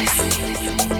I see.